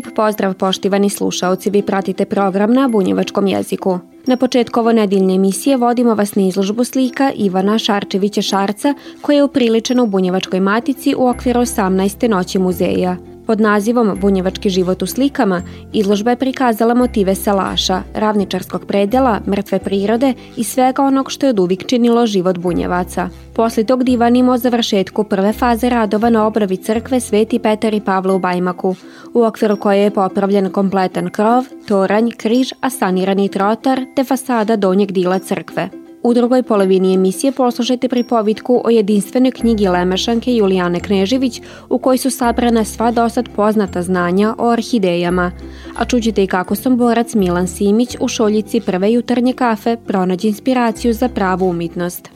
Lip pozdrav poštivani slušaoci, vi pratite program na bunjevačkom jeziku. Na početku ovo nedeljne emisije vodimo vas na izložbu slika Ivana Šarčevića Šarca koja je upriličena u Bunjevačkoj matici u okviru 18. noći muzeja. Pod nazivom Bunjevački život u slikama izložba je prikazala motive salaša, ravničarskog predela, mrtve prirode i svega onog što je od uvijek činilo život bunjevaca. Posle tog divanimo o završetku prve faze radova na obnovi crkve Sveti Petar i Pavla u Bajmaku, u okviru koje je popravljen kompletan krov, toranj, križ, a sanirani trotar te fasada donjeg dila crkve. U drugoj polovini emisije poslušajte pripovitku o jedinstvenoj knjigi Lemešanke Julijane Knežević u kojoj su sabrana sva dosad poznata znanja o orhidejama, a čućete i kako sam borac Milan Simić u šoljici prve jutarnje kafe pronađe inspiraciju za pravu umitnost.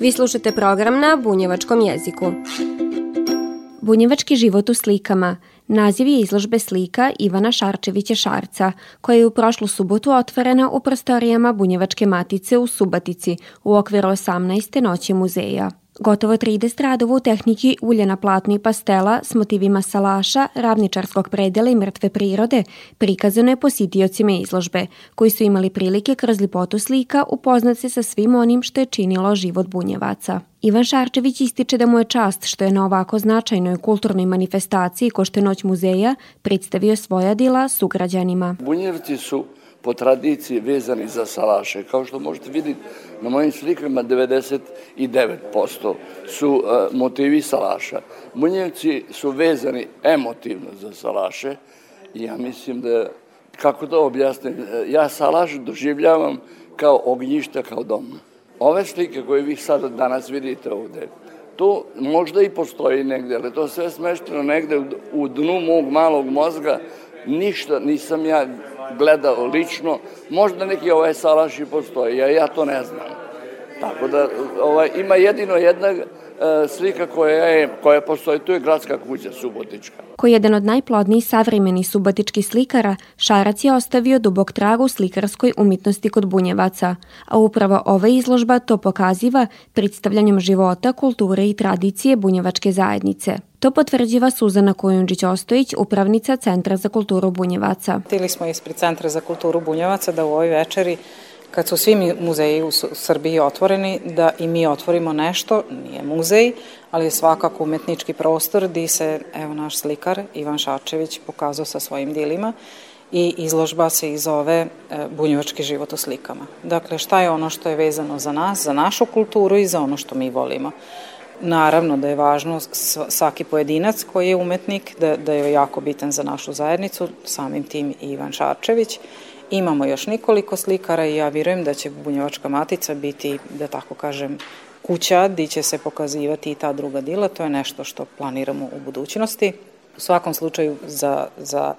Vi slušate program na bunjevačkom jeziku. Bunjevački život u slikama – Naziv je izložbe slika Ivana Šarčevića Šarca, koja je u prošlu subotu otvorena u prostorijama Bunjevačke matice u Subatici u okviru 18. noći muzeja. Gotovo 30 radova u tehniki uljena platno i pastela s motivima salaša, ravničarskog predela i mrtve prirode prikazano je positiocima izložbe, koji su imali prilike kroz lipotu slika upoznat se sa svim onim što je činilo život bunjevaca. Ivan Šarčević ističe da mu je čast što je na ovako značajnoj kulturnoj manifestaciji ko muzeja predstavio svoja dila sugrađanima. Bunjevci su po tradiciji vezani za salaše. Kao što možete vidjeti na mojim slikama 99% su uh, motivi salaša. Bunjevci su vezani emotivno za salaše i ja mislim da, kako to objasnim, ja salaš doživljavam kao ognjišta, kao dom. Ove slike koje vi sad danas vidite ovde, to možda i postoji negde, ali to sve smešteno negde u dnu mog malog mozga, ništa nisam ja gledao lično, možda neki ovaj salaš i postoji, ja, ja to ne znam. Tako da ovaj, ima jedino jedna e, slika koja, je, koja postoji, tu je gradska kuća Subotička. Ko jedan od najplodnijih savremenih subotičkih slikara, Šarac je ostavio dubok trag u slikarskoj umitnosti kod bunjevaca, a upravo ova izložba to pokaziva predstavljanjem života, kulture i tradicije bunjevačke zajednice. To potvrđiva Suzana Kojundžić-Ostojić, upravnica Centra za kulturu Bunjevaca. Htili smo ispred Centra za kulturu Bunjevaca da u ovoj večeri kad su svi muzeji u Srbiji otvoreni, da i mi otvorimo nešto, nije muzej, ali je svakako umetnički prostor gde se, evo naš slikar Ivan Šarčević pokazao sa svojim dilima i izložba se i zove e, Bunjevački život u slikama. Dakle, šta je ono što je vezano za nas, za našu kulturu i za ono što mi volimo. Naravno da je važno svaki pojedinac koji je umetnik, da, da je jako bitan za našu zajednicu, samim tim i Ivan Šarčević. Imamo još nikoliko slikara i ja vjerujem da će Bunjevačka matica biti, da tako kažem, kuća gdje će se pokazivati i ta druga dila. To je nešto što planiramo u budućnosti. U svakom slučaju za, za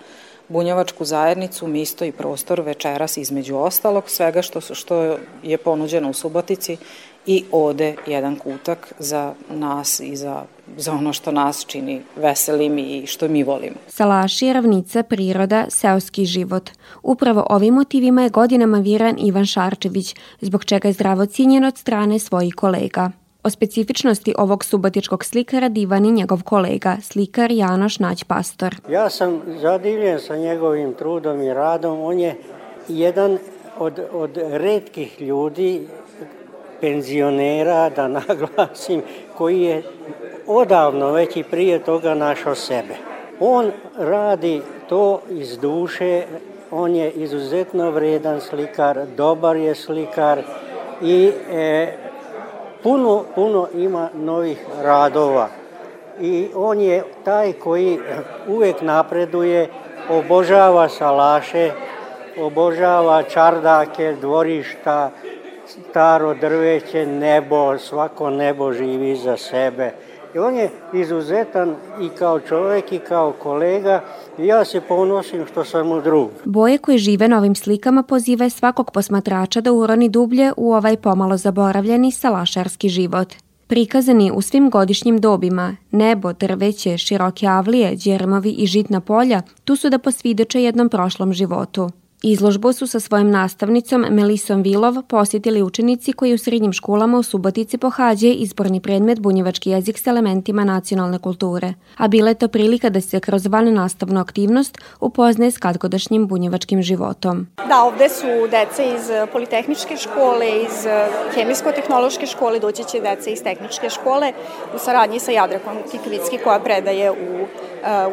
bunjevačku zajednicu, misto i prostor večeras između ostalog svega što, što je ponuđeno u Subotici i ode jedan kutak za nas i za, za ono što nas čini veselim i što mi volimo. Salaši, ravnica, priroda, seoski život. Upravo ovim motivima je godinama viran Ivan Šarčević, zbog čega je zdravo cijenjen od strane svojih kolega. O specifičnosti ovog subotičkog slikara divan i njegov kolega, slikar Janoš Nać-Pastor. Ja sam zadivljen sa njegovim trudom i radom. On je jedan od, od redkih ljudi penzionera, da naglasim, koji je odavno već i prije toga našao sebe. On radi to iz duše, on je izuzetno vredan slikar, dobar je slikar i e, puno, puno ima novih radova. I on je taj koji uvek napreduje, obožava salaše, obožava čardake, dvorišta, staro drveće, nebo, svako nebo živi za sebe. I on je izuzetan i kao čovek i kao kolega i ja se ponosim što sam mu drug. Boje koje žive na ovim slikama poziva svakog posmatrača da uroni dublje u ovaj pomalo zaboravljeni salašarski život. Prikazani u svim godišnjim dobima, nebo, drveće, široke avlije, djermovi i žitna polja, tu su da posvideče jednom prošlom životu. Izložbu su sa svojim nastavnicom Melisom Vilov posjetili učenici koji u srednjim školama u Subotici pohađaju izborni predmet bunjevački jezik s elementima nacionalne kulture, a bila je to prilika da se kroz van nastavnu aktivnost upoznaje s kadgodašnjim bunjevačkim životom. Da, ovde su deca iz Politehničke škole, iz Hemijsko-tehnološke škole, doći će deca iz Tehničke škole u saradnji sa Jadrakom Kikvicki koja predaje u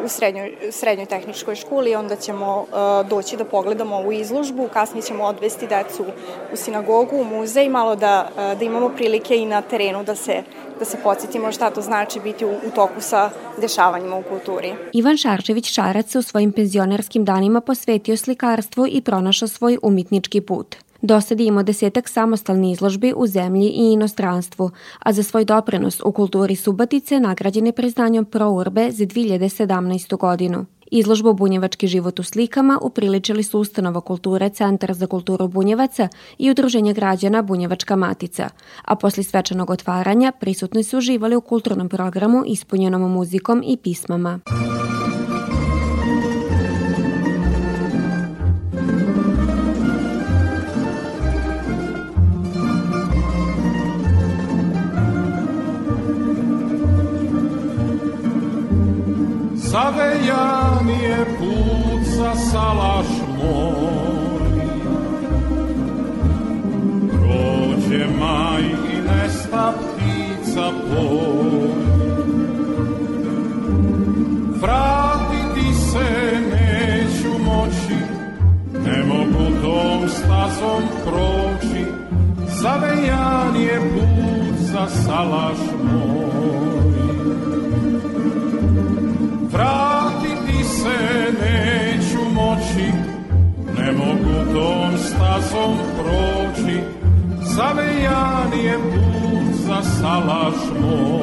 u srednjoj, srednjoj tehničkoj školi, onda ćemo uh, doći da pogledamo ovu izložbu, kasnije ćemo odvesti decu u sinagogu, u muzej, malo da, uh, da imamo prilike i na terenu da se da se podsjetimo šta to znači biti u, u toku sa dešavanjima u kulturi. Ivan Šarčević Šarac se u svojim penzionerskim danima posvetio slikarstvu i pronašao svoj umitnički put. Do sad je imao desetak samostalni izložbi u zemlji i inostranstvu, a za svoj doprinos u kulturi Subatice nagrađen je priznanjom Pro Urbe za 2017. godinu. Izložbu Bunjevački život u slikama upriličili su Ustanova kulture Centar za kulturu Bunjevaca i Udruženje građana Bunjevačka matica, a posle svečanog otvaranja prisutni su uživali u kulturnom programu ispunjenom muzikom i pismama. Salaš moj vratiti se neću moći, ne mogu tom stazom proći, zavejan je put za salaš moj.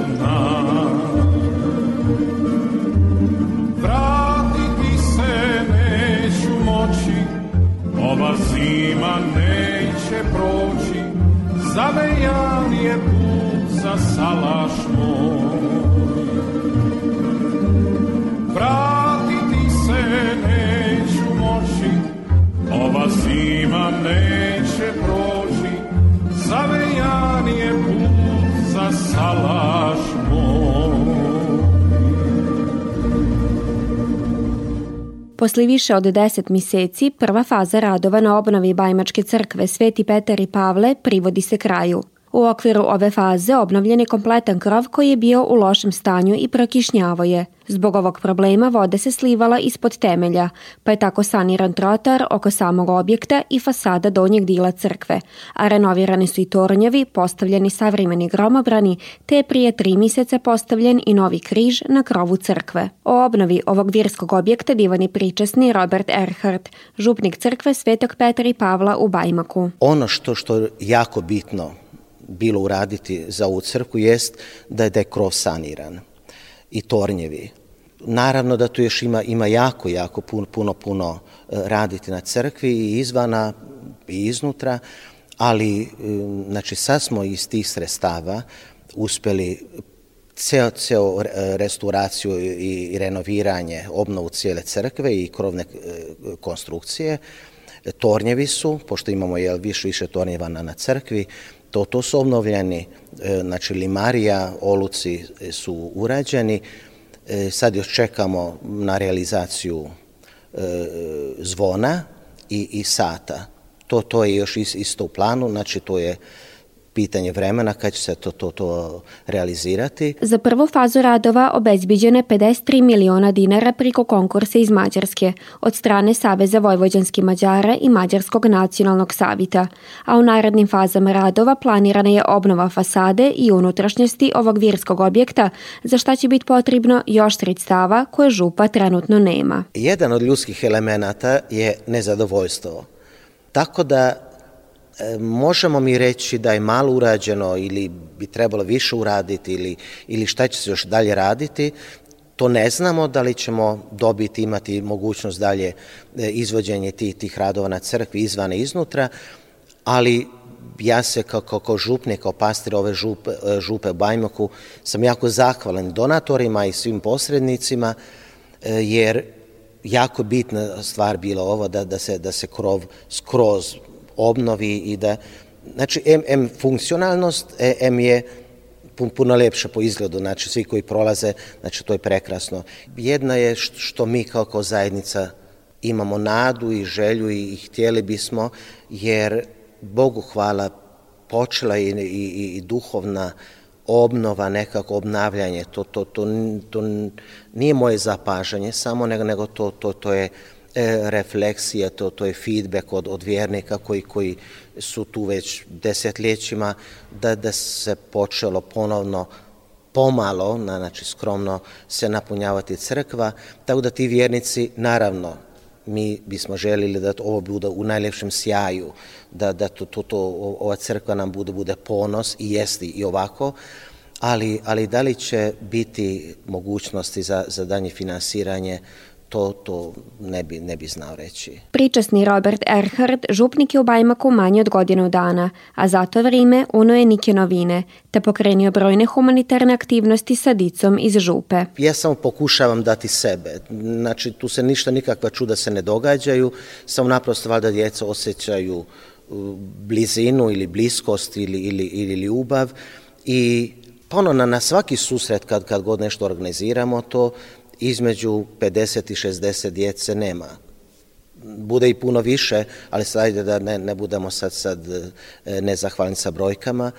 salaš moj. Vratiti se neću moći, ova zima neće proći, zavejan je put za salaš Posle više od 10 meseci, prva faza radova na obnovi Bajmačke crkve Sveti Petar i Pavle privodi se kraju. U okviru ove faze obnovljen je kompletan krov koji je bio u lošem stanju i prokišnjavo je. Zbog ovog problema voda se slivala ispod temelja, pa je tako saniran trotar oko samog objekta i fasada donjeg dila crkve, a renovirani su i tornjevi, postavljeni savremeni gromobrani, te je prije tri mjeseca postavljen i novi križ na krovu crkve. O obnovi ovog vjerskog objekta divan je pričasni Robert Erhardt, župnik crkve Svetog Petra i Pavla u Bajmaku. Ono što, što jako bitno bilo uraditi za ovu crkvu jest da je, da je krov saniran i tornjevi. Naravno da tu još ima, ima jako, jako puno, puno, puno e, raditi na crkvi i izvana i iznutra, ali e, znači sad smo iz tih sredstava uspeli ceo, ceo restauraciju i renoviranje, obnovu cijele crkve i krovne e, konstrukcije. Tornjevi su, pošto imamo jel, više, više tornjeva na, na crkvi, to, to su obnovljeni, znači limarija, oluci su urađeni, E, sad još čekamo na realizaciju e, zvona i, i sata. To, to je još isto u planu, znači to je pitanje vremena kad će se to, to, to realizirati. Za prvu fazu radova obezbiđene 53 miliona dinara priko konkursa iz Mađarske od strane Saveza Vojvođanskih Mađara i Mađarskog nacionalnog savita, a u narednim fazama radova planirana je obnova fasade i unutrašnjosti ovog virskog objekta, za šta će biti potrebno još sredstava koje župa trenutno nema. Jedan od ljudskih elemenata je nezadovoljstvo. Tako da možemo mi reći da je malo urađeno ili bi trebalo više uraditi ili, ili šta će se još dalje raditi, to ne znamo da li ćemo dobiti, imati mogućnost dalje e, izvođenje tih, tih radova na crkvi izvane iznutra, ali ja se kao, kao, kao župnik, kao pastir ove župe, e, župe u Bajmoku sam jako zahvalan donatorima i svim posrednicima, jer jako bitna stvar bila ovo da, da, se, da se krov skroz obnovi i da, znači, M, M funkcionalnost, e, M je puno lepše po izgledu, znači svi koji prolaze, znači to je prekrasno. Jedna je što mi kao, kao zajednica imamo nadu i želju i, i htjeli bismo, jer Bogu hvala počela i, i, i duhovna obnova, nekako obnavljanje, to, to, to, to nije moje zapažanje samo, nego, nego to, to, to je e, refleksija, to, to je feedback od, od vjernika koji, koji su tu već desetljećima, da, da se počelo ponovno pomalo, na, znači skromno, se napunjavati crkva, tako da ti vjernici, naravno, mi bismo želili da ovo bude u najlepšem sjaju, da, da to, to, to, ova crkva nam bude, bude ponos i jesti i ovako, ali, ali da li će biti mogućnosti za, za danje finansiranje, to, to ne, bi, ne bi znao reći. Pričasni Robert Erhard župnik je u Bajmaku manje od godinu dana, a za to vrime uno je nike novine, te pokrenio brojne humanitarne aktivnosti sa dicom iz župe. Ja samo pokušavam dati sebe. Znači, tu se ništa, nikakva čuda se ne događaju, samo naprosto valjda djeca osjećaju uh, blizinu ili bliskost ili, ili, ili ljubav i pa ono, na, na svaki susret kad, kad god nešto organiziramo to, između 50 i 60 djece nema. Bude i puno više, ali sad da ne, ne budemo sad, sad e, nezahvalni sa brojkama.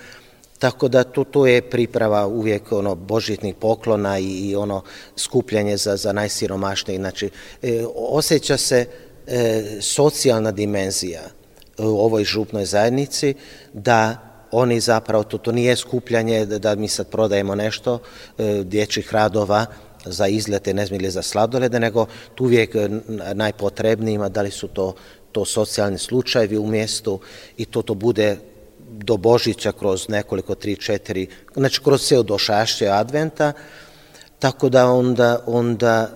Tako da to, to je priprava uvijek ono božitnih poklona i, i ono skupljanje za, za najsiromašnije. Znači, e, osjeća se e, socijalna dimenzija u ovoj župnoj zajednici da oni zapravo, to, to nije skupljanje da, da mi sad prodajemo nešto e, dječjih radova, za izlete, ne smije za sladolede, nego tu uvijek najpotrebnijima, da li su to, to socijalni slučajevi u mjestu i to to bude do Božića kroz nekoliko, tri, četiri, znači kroz ceo došašće adventa, tako da onda, onda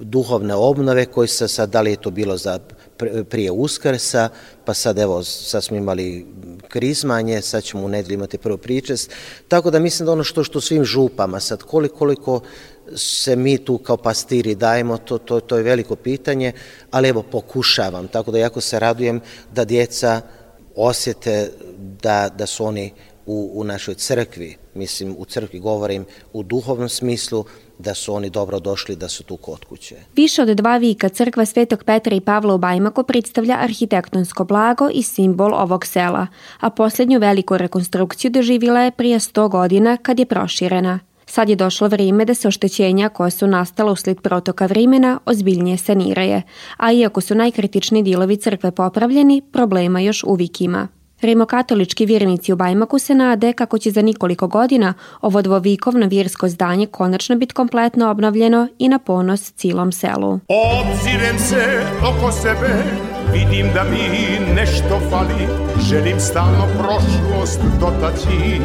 duhovne obnove koje se sad, da li je to bilo za prije Uskrsa, pa sad evo, sad smo imali krizmanje, sad ćemo u nedelju imati prvo pričest, tako da mislim da ono što, što svim župama, sad koliko, koliko se mi tu kao pastiri dajemo, to, to, to je veliko pitanje, ali evo pokušavam, tako da jako se radujem da djeca osjete da, da su oni u, u našoj crkvi, mislim u crkvi govorim u duhovnom smislu, da su oni dobro došli, da su tu kod kuće. Više od dva vika crkva Svetog Petra i Pavla u Bajmaku predstavlja arhitektonsko blago i simbol ovog sela, a posljednju veliku rekonstrukciju doživila je prije 100 godina kad je proširena. Sad je došlo vrijeme da se oštećenja koja su nastala usled protoka vremena ozbiljnije saniraje, a iako su najkritični dilovi crkve popravljeni, problema još uvijek ima. Rimokatolički vjernici u Bajmaku se nade kako će za nikoliko godina ovo dvovikovno vjersko zdanje konačno biti kompletno obnovljeno i na ponos cilom selu. Obzirem se oko sebe, vidim da mi nešto fali, želim stalno prošlost dotaći.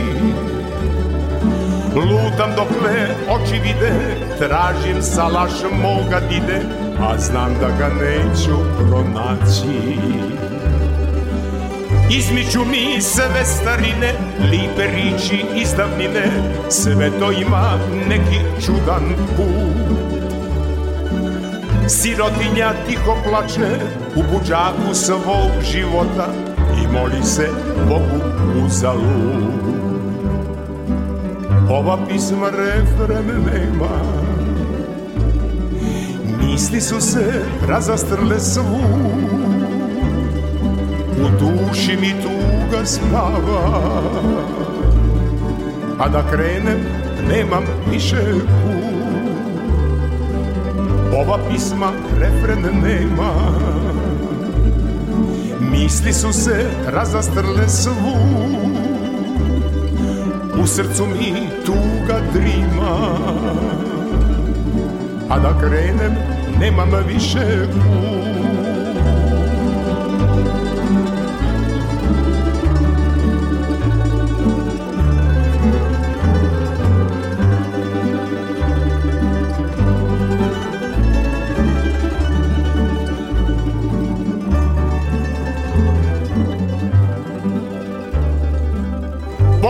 Lutam dokle oči vide, tražim salaš moga dide, a znam da ga neću pronaći. Izmiču mi sve starine, lipe riči iz davnine, sve to ima neki čudan put. Sirotinja tiho plače u buđaku svog života i moli se Bogu uzalud. Ova pisma refren nema, misli su se razastrle svud. U duši mi tuga spava. A da krenem nemam više put. Ova pisma refren nema. Misli su se razastrle svud U srcu mi tuga drima. A da krenem nemam više put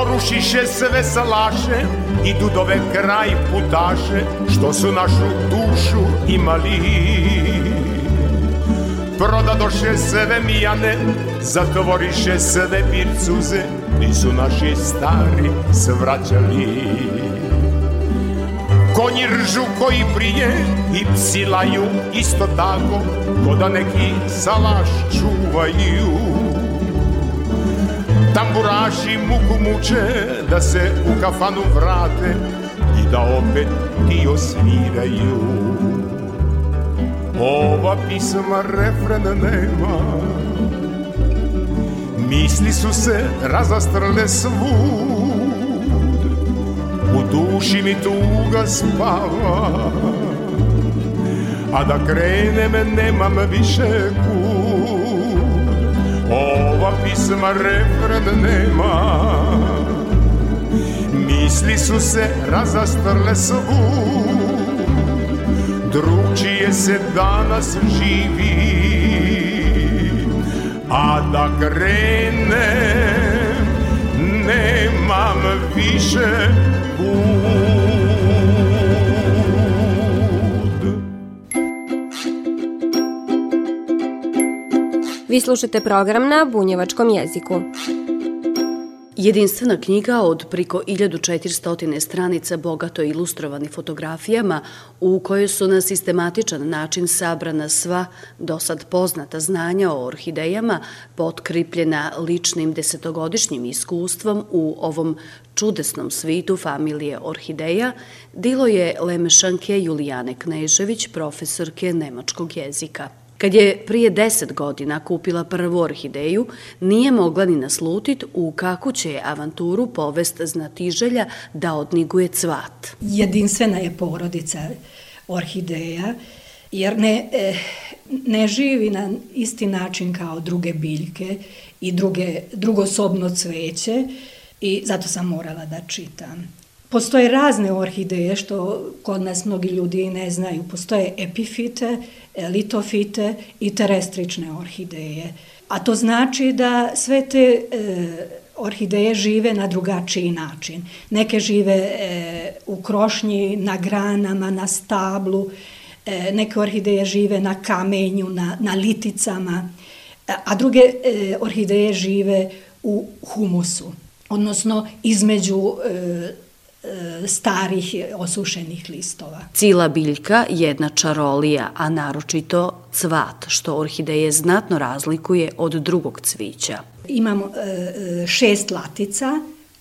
Porušiše sve salaše i dudove kraj putaše što su našu dušu imali. Prodadoše sve mijane, zatvoriše sve pircuze, nisu naši stari svraćali. Konji ržu koji prije i psilaju isto tako, ko da neki salaš čuvaju. Tamburaši muku muče da se u kafanu vrate i da opet ti osviraju. Ova pisma refren nema, misli su se razastrle svud, u duši mi tuga spava, a da krenem nemam više kud. Ova pisma refren nema. Misli su se razastrle svud Drugčije se danas živi. A da krenem Nemam više put Vi slušate program na bunjevačkom jeziku. Jedinstvena knjiga od priko 1400 stranica bogato ilustrovanih fotografijama u kojoj su na sistematičan način sabrana sva dosad poznata znanja o orhidejama potkripljena ličnim desetogodišnjim iskustvom u ovom čudesnom svitu familije orhideja, dilo je Lemešanke Julijane Knežević, profesorke nemačkog jezika. Kad je prije deset godina kupila prvu orhideju, nije mogla ni naslutit u kako će je avanturu povest znatiželja da odniguje cvat. Jedinstvena je porodica orhideja, jer ne, eh, ne živi na isti način kao druge biljke i druge, drugosobno cveće i zato sam morala da čitam. Postoje razne orhideje što kod nas mnogi ljudi ne znaju. Postoje epifite, litofite i terestrične orhideje. A to znači da sve te e, orhideje žive na drugačiji način. Neke žive e, u krošnji, na granama, na stablu, e, neke orhideje žive na kamenju, na, na liticama, a druge e, orhideje žive u humusu, odnosno između e, starih osušenih listova. Cila biljka jedna čarolija, a naročito cvat, što orhideje znatno razlikuje od drugog cvića. Imamo e, šest latica,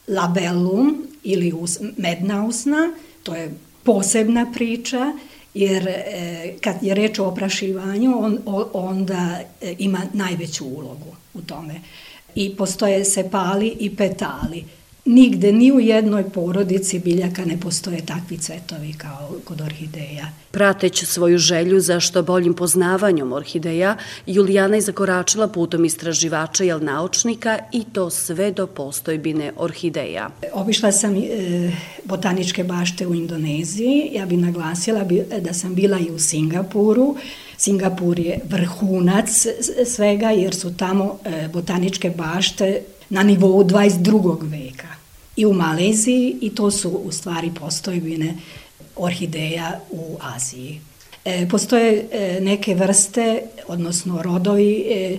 labellum ili us, medna usna, to je posebna priča, jer e, kad je reč o oprašivanju, on, onda e, ima najveću ulogu u tome. I postoje sepali i petali. Nigde, ni u jednoj porodici biljaka ne postoje takvi cvetovi kao kod orhideja. Prateć svoju želju za što boljim poznavanjem orhideja, Julijana je zakoračila putom istraživača i naučnika i to sve do postojbine orhideja. Obišla sam e, botaničke bašte u Indoneziji. Ja bih naglasila da sam bila i u Singapuru. Singapur je vrhunac svega jer su tamo e, botaničke bašte na nivou 22. veka. I u Maleziji i to su u stvari postojbine orhideja u Aziji. E, postoje e, neke vrste, odnosno rodovi e,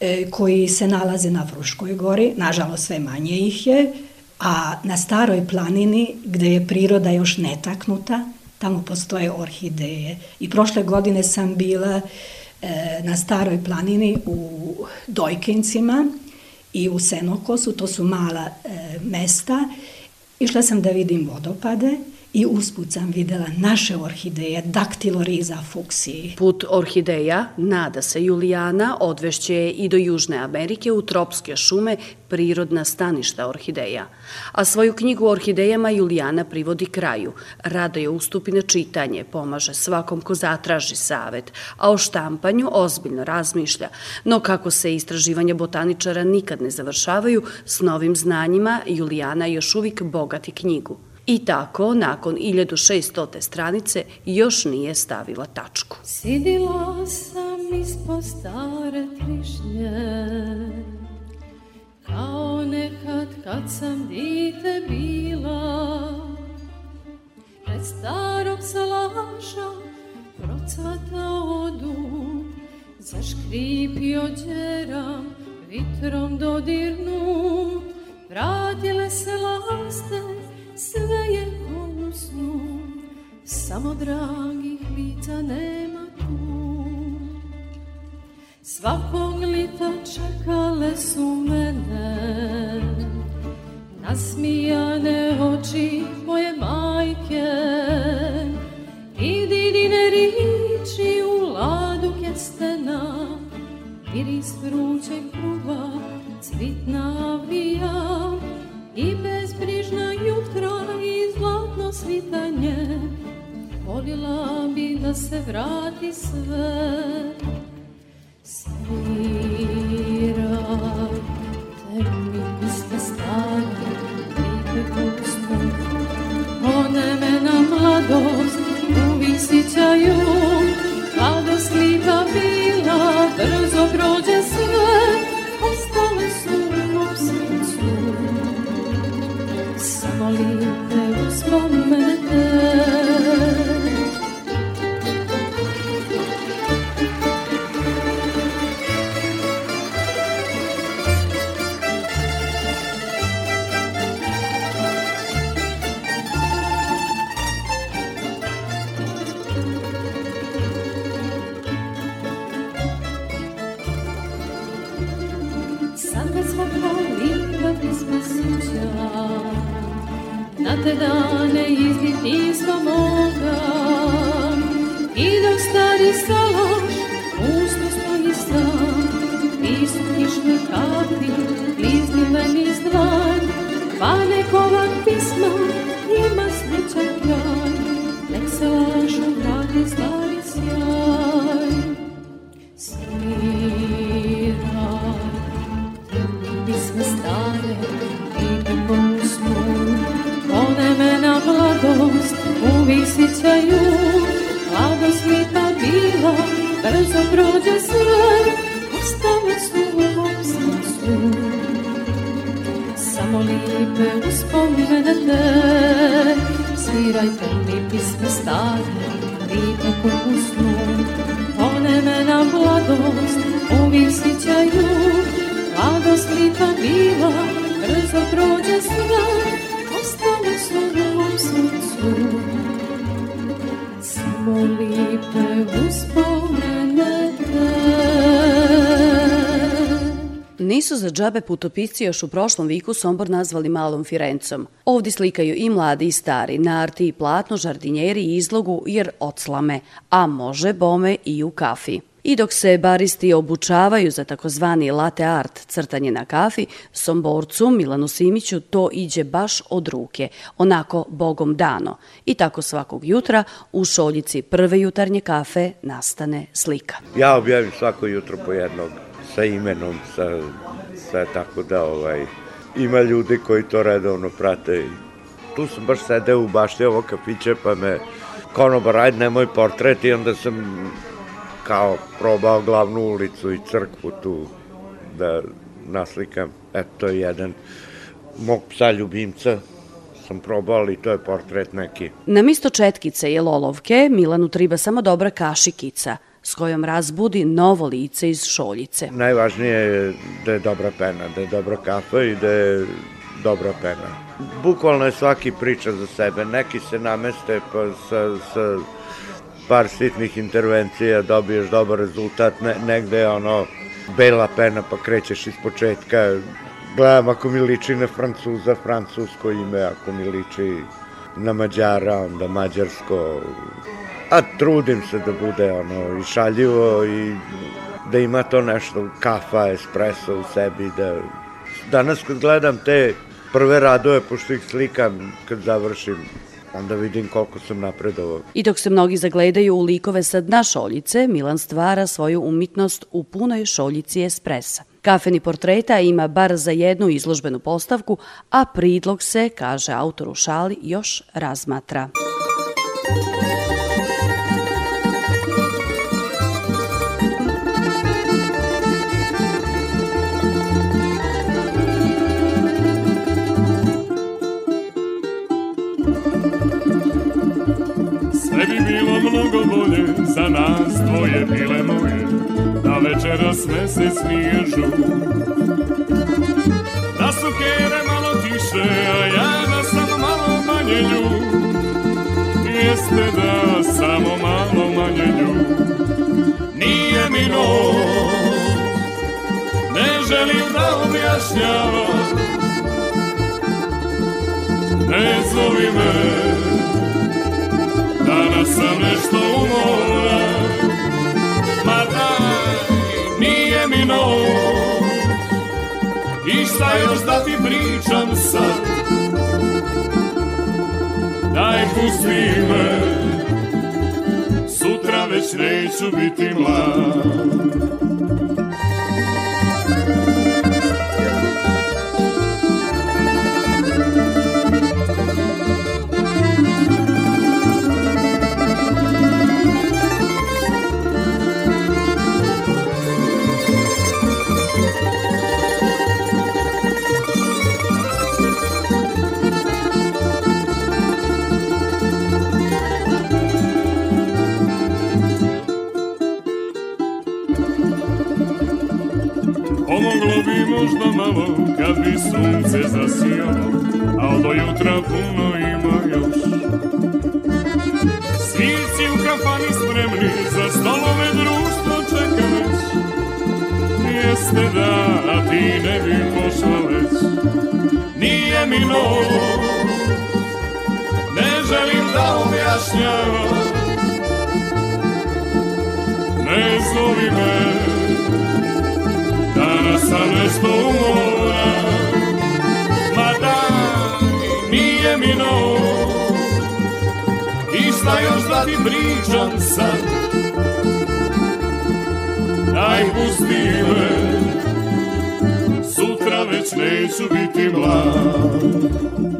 e, koji se nalaze na Fruškoj gori, nažalost sve manje ih je, a na staroj planini gde je priroda još netaknuta, tamo postoje orhideje. I prošle godine sam bila e, na staroj planini u Dojkencima i u Senokosu, to su mala e, mesta. Išla sam da vidim vodopade i usput sam videla naše orhideje, daktiloriza fuksiji. Put orhideja, nada se Julijana, odvešće je i do Južne Amerike u tropske šume, prirodna staništa orhideja. A svoju knjigu o orhidejama Julijana privodi kraju. Rado je ustupi na čitanje, pomaže svakom ko zatraži savet, a o štampanju ozbiljno razmišlja. No kako se istraživanja botaničara nikad ne završavaju, s novim znanjima Julijana još uvijek bogati knjigu. I tako, nakon 1600. stranice, još nije stavila tačku. Sidila sam ispod stare trišnje, kao nekad kad sam dite bila, pred starog salaša procvatao dud, zaškripio djeram, vitrom dodirnut, vratile se laste, sve je snu, samo dragih lica nema tu. Svakog lita čekale su mene, nasmijane oči volila bi da se vrati sve. Svirajte mi sve stare lipe puste. One me na mladost uvijek sjećaju mladost lipa bila brzo prođe sve. Ostale su u srcu. Lipe uspomene Nisu za džabe putopisci još u prošlom viku Sombor nazvali malom Firencom. Ovdje slikaju i mladi i stari, narti i platno, žardinjeri i izlogu jer odslame, a može bome i u kafi. I dok se baristi obučavaju za takozvani latte art crtanje na kafi, Somborcu Milanu Simiću to iđe baš od ruke, onako bogom dano. I tako svakog jutra u šoljici prve jutarnje kafe nastane slika. Ja objavim svako jutro po jednog sa imenom, sa, sa tako da ovaj, ima ljudi koji to redovno prate. Tu sam baš sedeo u bašti ovog kafića pa me konobar, ajde nemoj portret i onda sam kao probao glavnu ulicu i crkvu tu da naslikam. Eto, to je jedan mog psa ljubimca sam probao, ali to je portret neki. Na misto četkice i lolovke Milanu triba samo dobra kašikica s kojom razbudi novo lice iz šoljice. Najvažnije je da je dobra pena, da je dobra kafa i da je dobra pena. Bukvalno je svaki priča za sebe. Neki se nameste pa sa, sa par sitnih intervencija dobiješ dobar rezultat, ne, negde je ono bela pena pa krećeš iz početka, gledam ako mi liči na Francuza, francusko ime, ako mi liči na Mađara, onda mađarsko, a trudim se da bude ono i šaljivo i da ima to nešto kafa, espresso u sebi, da danas kad gledam te prve radove, pošto ih slikam kad završim onda vidim koliko sam napredovao. I dok se mnogi zagledaju u likove sa dna šoljice, Milan stvara svoju umitnost u punoj šoljici espresa. Kafeni portreta ima bar za jednu izložbenu postavku, a pridlog se, kaže autor u šali, još razmatra. Sve dvoje bile moje Da večeras mesec nije žu Da su kere malo tiše, a ja da sam malo manje ljud Jeste da samo malo manje ljud Nije mi noć Ne želim da objašnjavam. Ne zovi me Danas sam nešto noć I šta još da ti pričam sad? Daj pusti me Sutra već neću biti mlad Možda malo kad bi sunce zasijalo, al do jutra puno ima još. Svirci u kafani spremni, za stolove društvo čeka već. Jeste da, a ti ne bi pošla već. Nije mi noć, ne želim da objašnjavam. Ne zovi me, sam nešto umora Ma daj, nije mi noć I šta još da ti pričam sad. Daj pusti me. Sutra već neću biti mlad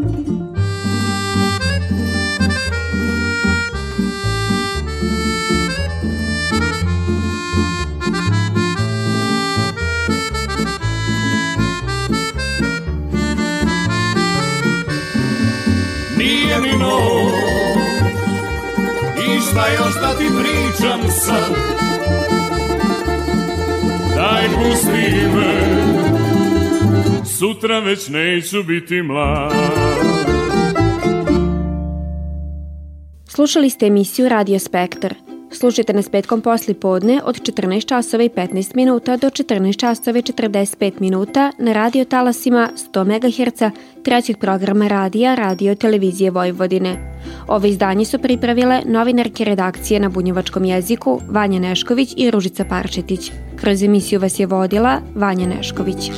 šta još da ti pričam sad. Daj pusti me. Sutra već neću biti mlad. Slušali ste emisiju Radio Spektar – Slušajte nas petkom posli podne od 14 časova i 15 minuta do 14 časova i 45 minuta na radio talasima 100 MHz trećeg programa radija Radio Televizije Vojvodine. Ove izdanje su pripravile novinarke redakcije na bunjevačkom jeziku Vanja Nešković i Ružica Parčetić. Kroz emisiju vas je vodila Vanja Nešković.